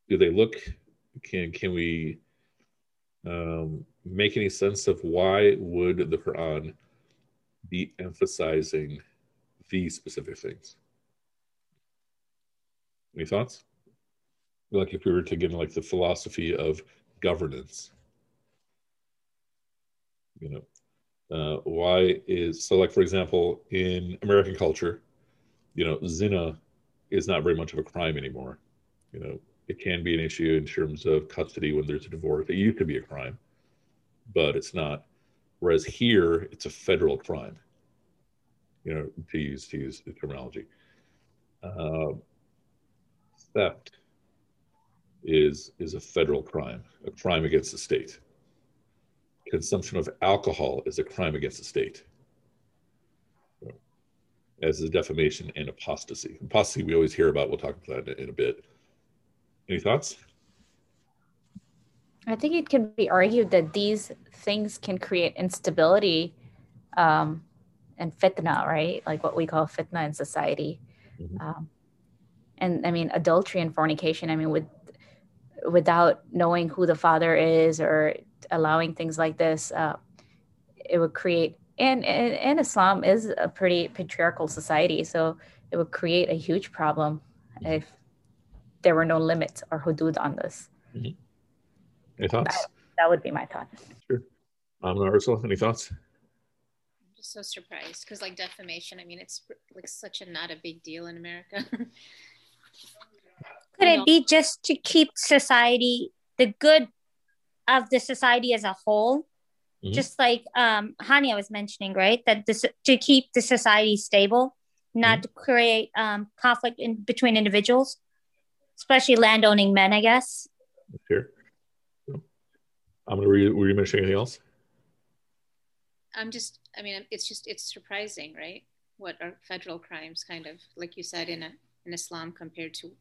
do they look can can we um, make any sense of why would the Quran be emphasizing these specific things? Any thoughts? Like if we were to get like the philosophy of governance, you know, uh, why is so? Like for example, in American culture, you know, zina is not very much of a crime anymore. You know, it can be an issue in terms of custody when there's a divorce. It used to be a crime, but it's not. Whereas here, it's a federal crime. You know, to use to use the terminology. Uh, theft is is a federal crime, a crime against the state. Consumption of alcohol is a crime against the state as is defamation and apostasy. Apostasy we always hear about. We'll talk about that in a bit. Any thoughts? I think it can be argued that these things can create instability um, and fitna, right? Like what we call fitna in society. Mm-hmm. Um, and I mean, adultery and fornication. I mean, with without knowing who the father is or allowing things like this, uh, it would create and, and, and Islam is a pretty patriarchal society, so it would create a huge problem if there were no limits or hudud on this. Mm-hmm. Any thoughts? That, that, would be my thought. Sure. Um, Ursula, any thoughts? I'm just so surprised because, like defamation, I mean, it's like such a not a big deal in America. [LAUGHS] Could it be just to keep society, the good of the society as a whole, Mm-hmm. Just like um, Hania was mentioning, right? That this to keep the society stable, not mm-hmm. to create um, conflict in between individuals, especially landowning men, I guess. Sure. I'm gonna read. Were you mentioning anything else? I'm just. I mean, it's just. It's surprising, right? What are federal crimes, kind of like you said in a, in Islam, compared to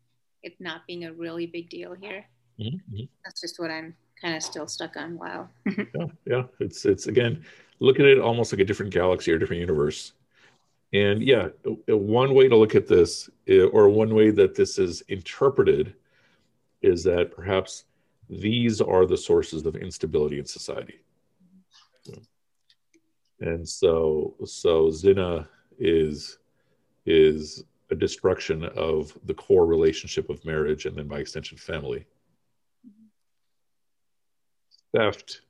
it not being a really big deal here. Mm-hmm. mm-hmm. That's just what I'm kind of still stuck on wow. [LAUGHS] Yeah yeah it's it's again look at it almost like a different galaxy or different universe. And yeah one way to look at this eh, or one way that this is interpreted is that perhaps these are the sources of instability in society. And so so zina is is a destruction of the core relationship of marriage and then by extension family theft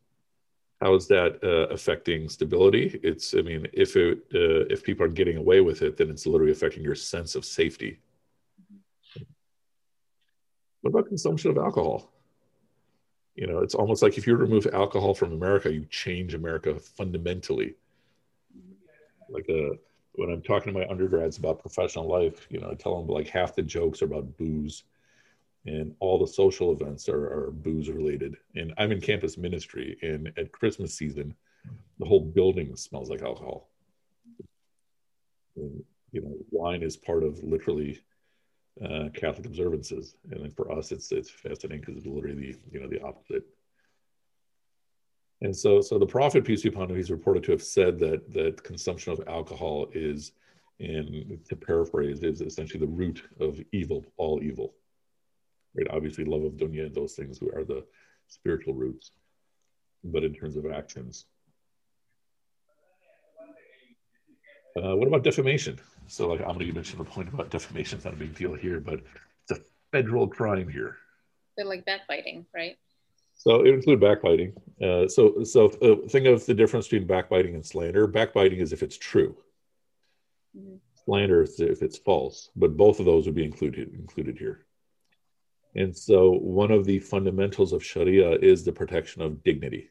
how is that uh, affecting stability? It's, I mean, if it uh, if people are getting away with it, then it's literally affecting your sense of safety. What about consumption of alcohol? You know, it's almost like if you remove alcohol from America, you change America fundamentally. Like a, uh, when I'm talking to my undergrads about professional life, you know, I tell them like half the jokes are about booze and all the social events are, are booze related. And I'm in campus ministry, and at Christmas season, the whole building smells like alcohol. And, you know, wine is part of literally uh, Catholic observances, and then for us, it's it's fascinating because it's literally the you know the opposite. And so, so the prophet peace be upon him, he's reported to have said that that consumption of alcohol is, in to paraphrase, is essentially the root of evil, all evil right? Obviously, love of dunya and those things are the spiritual roots. But in terms of actions, uh, what about defamation? So, like Amina, you mentioned the point about defamation. It's not a big deal here, but it's a federal crime here. They're like backbiting, right? So it include backbiting. Uh, so, so uh, think of the difference between backbiting and slander. Backbiting is if it's true. Mm-hmm. Slander is if it's false. But both of those would be included included here. And so one of the fundamentals of Sharia is the protection of dignity.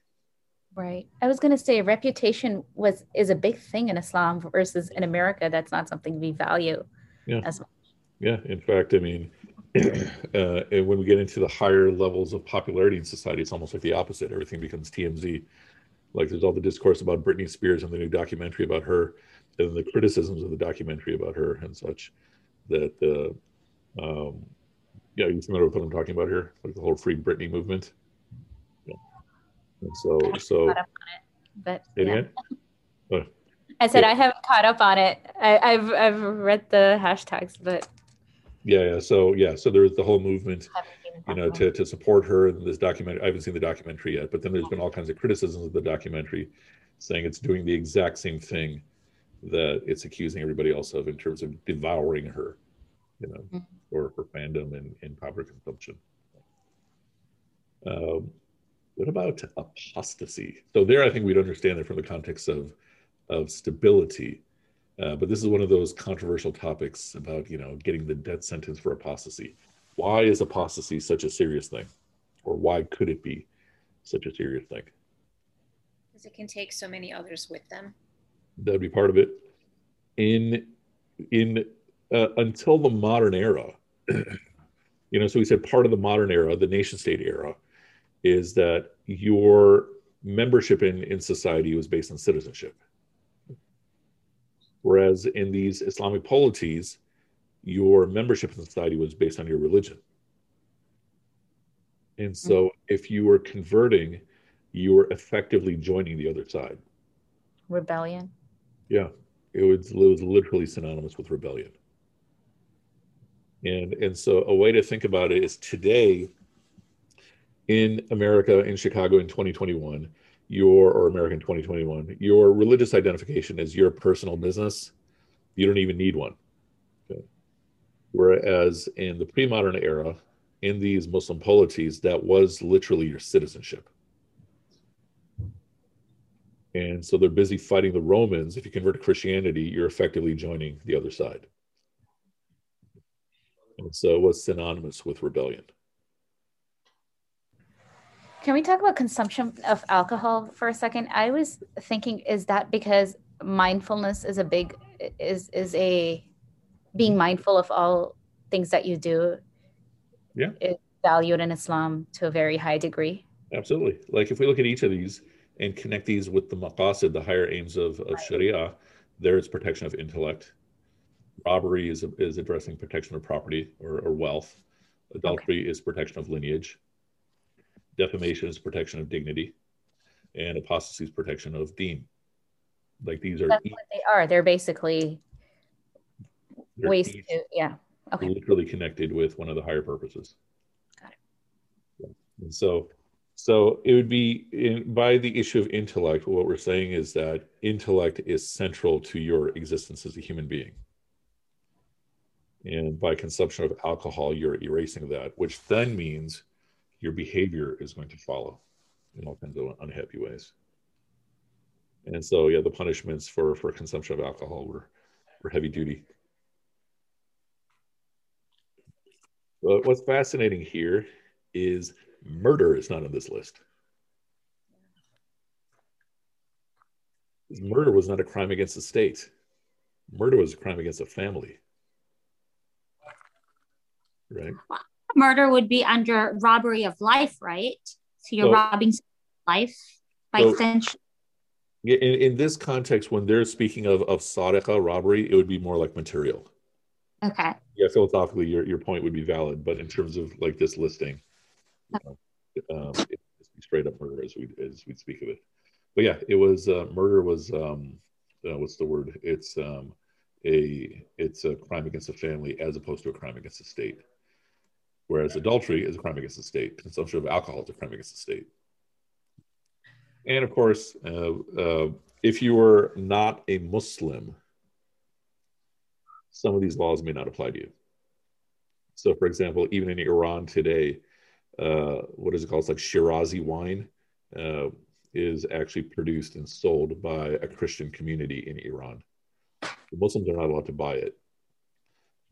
Right. I was going to say reputation was is a big thing in Islam versus in America that's not something we value yeah. as much. Yeah, in fact, I mean [CLEARS THROAT] uh, and when we get into the higher levels of popularity in society, it's almost like the opposite. Everything becomes TMZ. Like there's all the discourse about Britney Spears and the new documentary about her, and the criticisms of the documentary about her and such. That uh, um, yeah, you familiar with what I'm talking about here? Like the whole free Britney movement. Yeah. And so, so. It, but yeah. [LAUGHS] Oh. I said yeah. I haven't caught up on it. I, have I've read the hashtags, but. Yeah, yeah. So yeah, so there's the whole movement, you know, to, to support her in this documentary. I haven't seen the documentary yet, but then there's been all kinds of criticisms of the documentary, saying it's doing the exact same thing that it's accusing everybody else of in terms of devouring her you know, mm-hmm. for, for fandom and, and popular consumption. Um, what about apostasy? So there, I think we'd understand it from the context of of stability. Uh, but this is one of those controversial topics about you know getting the death sentence for apostasy. Why is apostasy such a serious thing, or why could it be such a serious thing? Because it can take so many others with them. That'd be part of it. In in uh, until the modern era, [CLEARS THROAT] you know, so we said part of the modern era, the nation state era, is that your membership in, in society was based on citizenship. Whereas in these Islamic polities, your membership in society was based on your religion. And so mm-hmm. if you were converting, you were effectively joining the other side. Rebellion. Yeah. It was, it was literally synonymous with rebellion. And, and so a way to think about it is today in America, in Chicago in 2021, your, or American 2021, your religious identification is your personal business. You don't even need one. Okay. Whereas in the pre modern era, in these Muslim polities, that was literally your citizenship. And so they're busy fighting the Romans. If you convert to Christianity, you're effectively joining the other side. And so it was synonymous with rebellion. Can we talk about consumption of alcohol for a second? I was thinking, is that because mindfulness is a big is is a being mindful of all things that you do yeah is valued in Islam to a very high degree. Absolutely. Like if we look at each of these and connect these with the maqasid, the higher aims of, of Sharia, there is protection of intellect, robbery is, is addressing protection of property or, or wealth. Adultery okay. is protection of lineage. Defamation is protection of dignity. And apostasy is protection of deen. Like these are. That's what they are. They're basically they're ways to, yeah. Okay. Literally connected with one of the higher purposes. Got it. And so, so it would be in, by the issue of intellect. What we're saying is that intellect is central to your existence as a human being. And by consumption of alcohol, you're erasing that, which then means your behavior is going to follow in all kinds of unhappy ways. And so, yeah, the punishments for for consumption of alcohol were were heavy duty. But what's fascinating here is murder is not on this list. Murder was not a crime against the state. Murder was a crime against a family. Right? Murder would be under robbery of life, right? So you're so, robbing life by so, extension. In, in this context, when they're speaking of, of sadaqa, robbery, it would be more like material. Okay. Yeah, philosophically, your, your point would be valid, but in terms of like this listing, you know, um, it's straight up murder as we as we speak of it. But yeah, it was uh, murder was um, uh, what's the word? It's um, a it's a crime against the family as opposed to a crime against the state. Whereas adultery is a crime against the state. Consumption of alcohol is a crime against the state. And of course, uh, uh, if you are not a Muslim, some of these laws may not apply to you. So, for example, even in Iran today, uh, what is it called? It's like Shirazi wine uh, is actually produced and sold by a Christian community in Iran. The Muslims are not allowed to buy it,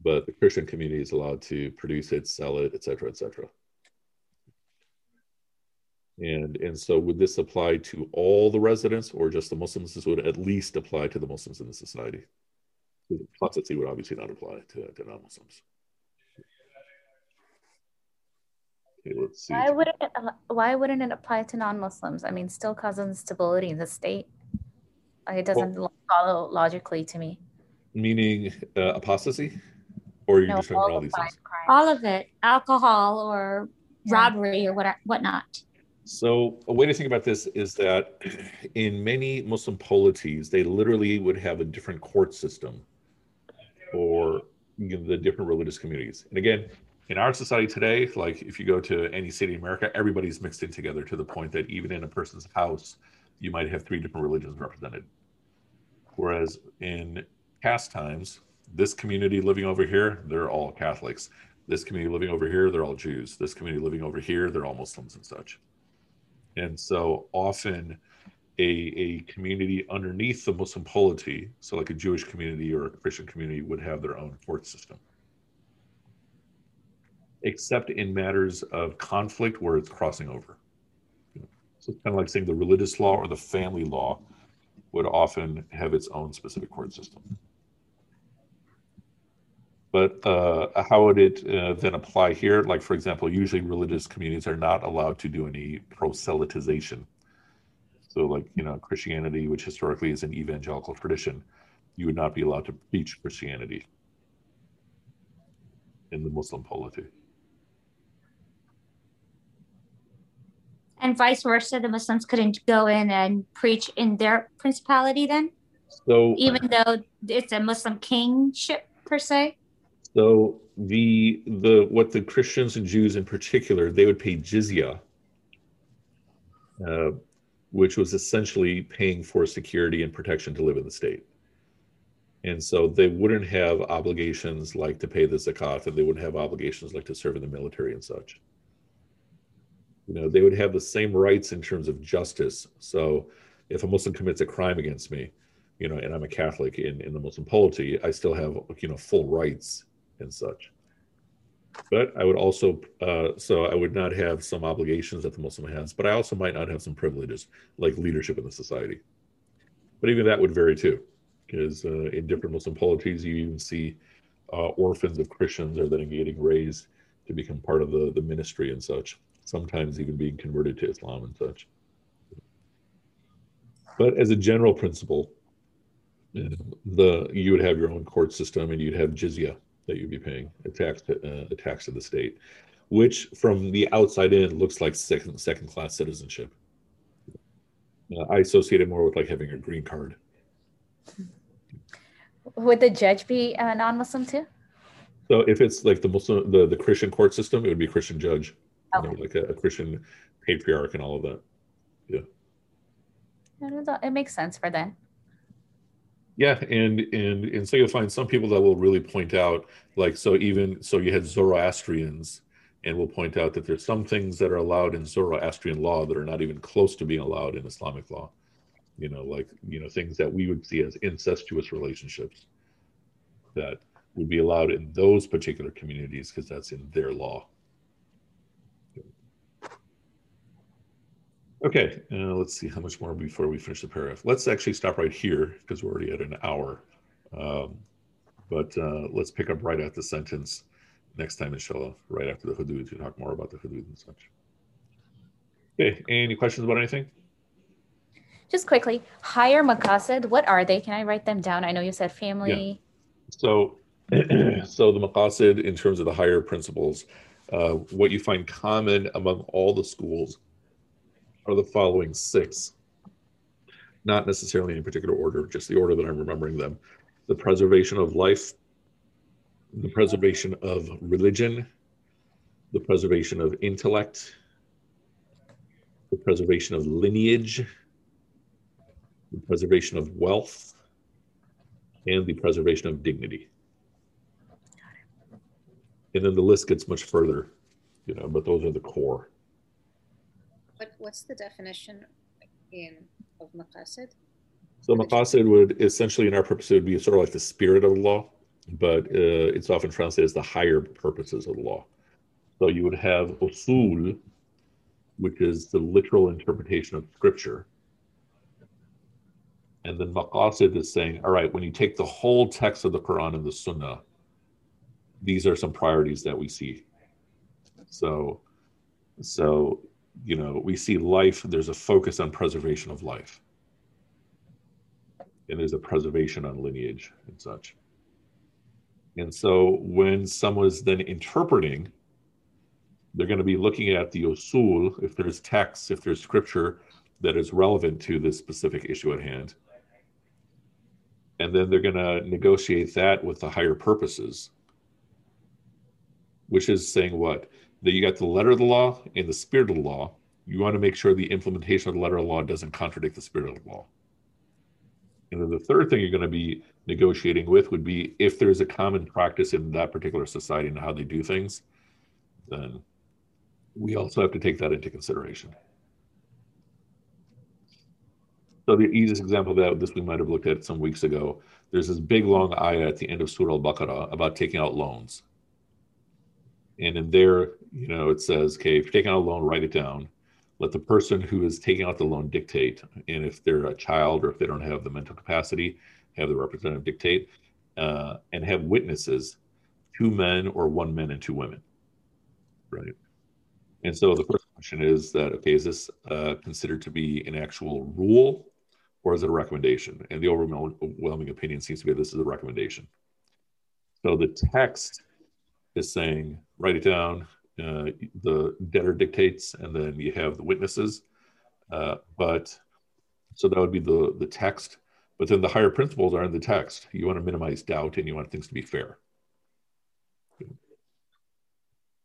but the Christian community is allowed to produce it, sell it, etc., etc. And and so would this apply to all the residents or just the Muslims? This would at least apply to the Muslims in the society. Apostasy would obviously not apply to, to non-Muslims. Okay, let's see. Why wouldn't it, why wouldn't it apply to non-Muslims? I mean, still causing instability in the state. It doesn't well, follow logically to me. Meaning uh, apostasy, or you're no, just talking about all these things? Crimes. All of it, alcohol or yeah. robbery or what whatnot. So a way to think about this is that in many Muslim polities, they literally would have a different court system for you know, the different religious communities. And again, in our society today, like if you go to any city in America, everybody's mixed in together to the point that even in a person's house, you might have three different religions represented. Whereas in past times, this community living over here, they're all Catholics. This community living over here, they're all Jews. This community living over here, they're all Muslims and such. And so often a, a community underneath the Muslim polity, so like a Jewish community or a Christian community, would have their own court system. Except in matters of conflict where it's crossing over. So it's kind of like saying the religious law or the family law would often have its own specific court system. But uh, how would it uh, then apply here? Like, for example, usually religious communities are not allowed to do any proselytization so, like, you know, Christianity, which historically is an evangelical tradition, you would not be allowed to preach Christianity in the Muslim polity. And vice versa, the Muslims couldn't go in and preach in their principality then? So, even though it's a Muslim kingship per se? So the the what the Christians and Jews in particular, they would pay jizya, uh, which was essentially paying for security and protection to live in the state. And so they wouldn't have obligations like to pay the zakat, and they wouldn't have obligations like to serve in the military and such. You know, they would have the same rights in terms of justice. So if a Muslim commits a crime against me, you know, and I'm a Catholic in, in the Muslim polity, I still have, you know, full rights and such. But I would also, uh, so I would not have some obligations that the Muslim has, but I also might not have some privileges like leadership in the society. But even that would vary too, because uh, in different Muslim polities, you even see uh, orphans of Christians are then getting raised to become part of the, the ministry and such, sometimes even being converted to Islam and such. But as a general principle, the you would have your own court system and you'd have jizya that you'd be paying a tax to, uh, a tax to the state, which from the outside in looks like second second class citizenship. Uh, I associate it more with like having a green card. Would the judge be a non-Muslim too? So if it's like the Muslim, the, the Christian court system, it would be a Christian judge, okay. you know, like a, a, Christian patriarch and all of that. Yeah. It makes sense for then. Yeah, and and and so you'll find some people that will really point out, like so even so you had Zoroastrians, and will point out that there's some things that are allowed in Zoroastrian law that are not even close to being allowed in Islamic law. you know, like, you know, things that we would see as incestuous relationships that would be allowed in those particular communities because that's in their law. Okay, uh, let's see how much more before we finish the paragraph. Let's actually stop right here because we're already at an hour. Um, but uh, let's pick up right at the sentence next time, inshallah, right after the hudud to talk more about the hudud and such. Okay, any questions about anything? Just quickly, higher maqasid, what are they? Can I write them down? I know you said family. Yeah. So, [CLEARS THROAT] so the maqasid in terms of the higher principles, uh, what you find common among all the schools are the following six. Not necessarily in particular order, just the order that I'm remembering them. The preservation of life, the preservation of religion, the preservation of intellect, the preservation of lineage, the preservation of wealth, and the preservation of dignity. And then the list gets much further, you know, but those are the core. What, what's the definition in of maqasid? So maqasid would essentially, in our purpose, it would be sort of like the spirit of the law, but uh, it's often translated as the higher purposes of the law. So you would have usul, which is the literal interpretation of scripture. And then maqasid is saying, all right, when you take the whole text of the Quran and the Sunnah, these are some priorities that we see. So, so you know, we see life, there's a focus on preservation of life. And there's a preservation on lineage and such. And so when someone is then interpreting, they're going to be looking at the usul, if there's text, if there's scripture that is relevant to this specific issue at hand. And then they're going to negotiate that with the higher purposes, which is saying what? That you got the letter of the law and the spirit of the law. You want to make sure the implementation of the letter of the law doesn't contradict the spirit of the law. And then the third thing you're going to be negotiating with would be if there's a common practice in that particular society and how they do things, then we also have to take that into consideration. So the easiest example of that, this we might have looked at some weeks ago. There's this big long ayah at the end of Surah Al-Baqarah about taking out loans. And in there, you know, it says, okay, if you're taking out a loan, write it down. Let the person who is taking out the loan dictate. And if they're a child or if they don't have the mental capacity, have the representative dictate uh, and have witnesses, two men or one man and two women. Right. And so the first question is that, okay, is this uh, considered to be an actual rule or is it a recommendation? And the overwhelming opinion seems to be this is a recommendation. So the text is saying, write it down. Uh, the debtor dictates, and then you have the witnesses. Uh, but so that would be the the text. But then the higher principles are in the text. You want to minimize doubt, and you want things to be fair.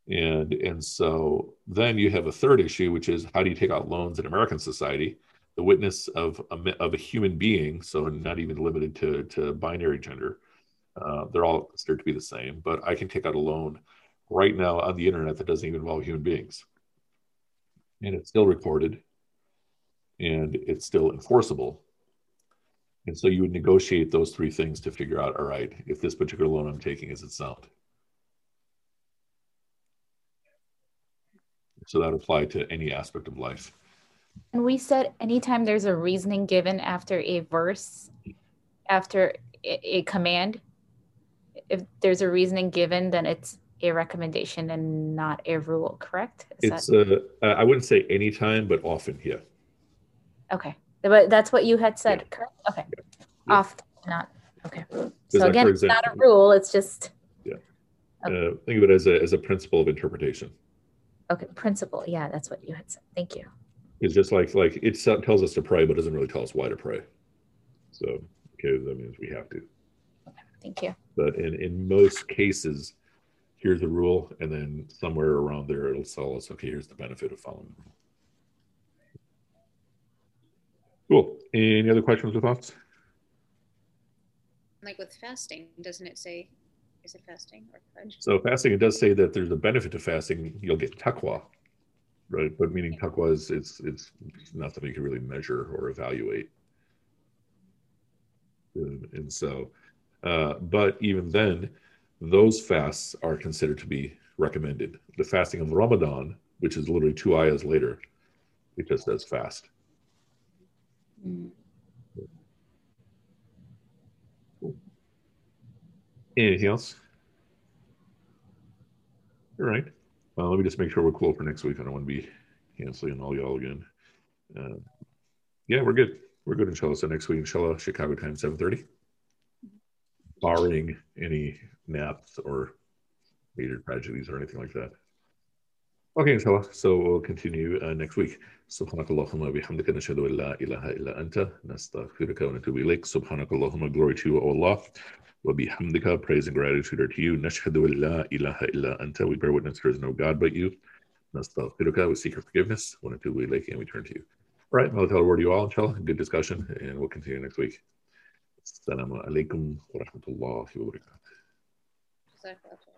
And and so then you have a third issue, which is how do you take out loans in American society? The witness of a, of a human being, so not even limited to to binary gender, uh, they're all considered to be the same, but I can take out a loan right now on the internet that doesn't even involve human beings. And it's still recorded and it's still enforceable. And so you would negotiate those three things to figure out all right, if this particular loan I'm taking is it sound? So that apply to any aspect of life. And we said anytime there's a reasoning given after a verse, after a command, if there's a reasoning given, then it's a recommendation and not a rule, correct? Is it's that... uh, I wouldn't say anytime, but often, yeah. Okay, but that's what you had said, yeah. correct? Okay, yeah. Yeah. often, not okay. So again, it's not a rule; it's just yeah. Okay. Uh, think of it as a as a principle of interpretation. Okay, principle. Yeah, that's what you had said. Thank you. It's just like like it tells us to pray, but doesn't really tell us why to pray. So okay, that means we have to. Thank you. But in, in most cases, here's the rule, and then somewhere around there, it'll tell us, okay, here's the benefit of following the rule. Cool. Any other questions or thoughts? Like with fasting, doesn't it say, is it fasting or? So fasting, it does say that there's a benefit to fasting. You'll get taqwa, right? But meaning taqwa is it's it's not something you can really measure or evaluate. And so, uh, but even then, those fasts are considered to be recommended. The fasting of Ramadan, which is literally two ayahs later, it just says fast. Mm. Anything else? All right. Well, let me just make sure we're cool for next week. I don't want to be canceling all y'all again. Uh, yeah, we're good. We're good, inshallah. So next week, inshallah, Chicago time, 7.30. Barring any naps or major tragedies or anything like that. Okay, inshallah. So we'll continue uh, next week. سبحانك اللهم وبحمدك نشهد أن لا إله إلا أنت نستغفرك ونتوب إليك سبحانك اللهم glory to you, O Allah. وبحمدك praise and gratitude are to you. نشهد أن لا إله إلا أنت we bear witness there is no God but you. نستغفرك we seek your forgiveness ونتوب إليك and we turn to you. All right, I'll tell a word to you all, inshallah. Good discussion, and we'll continue next week. Assalamu alaikum wa rahmatullahi wa barakatuh.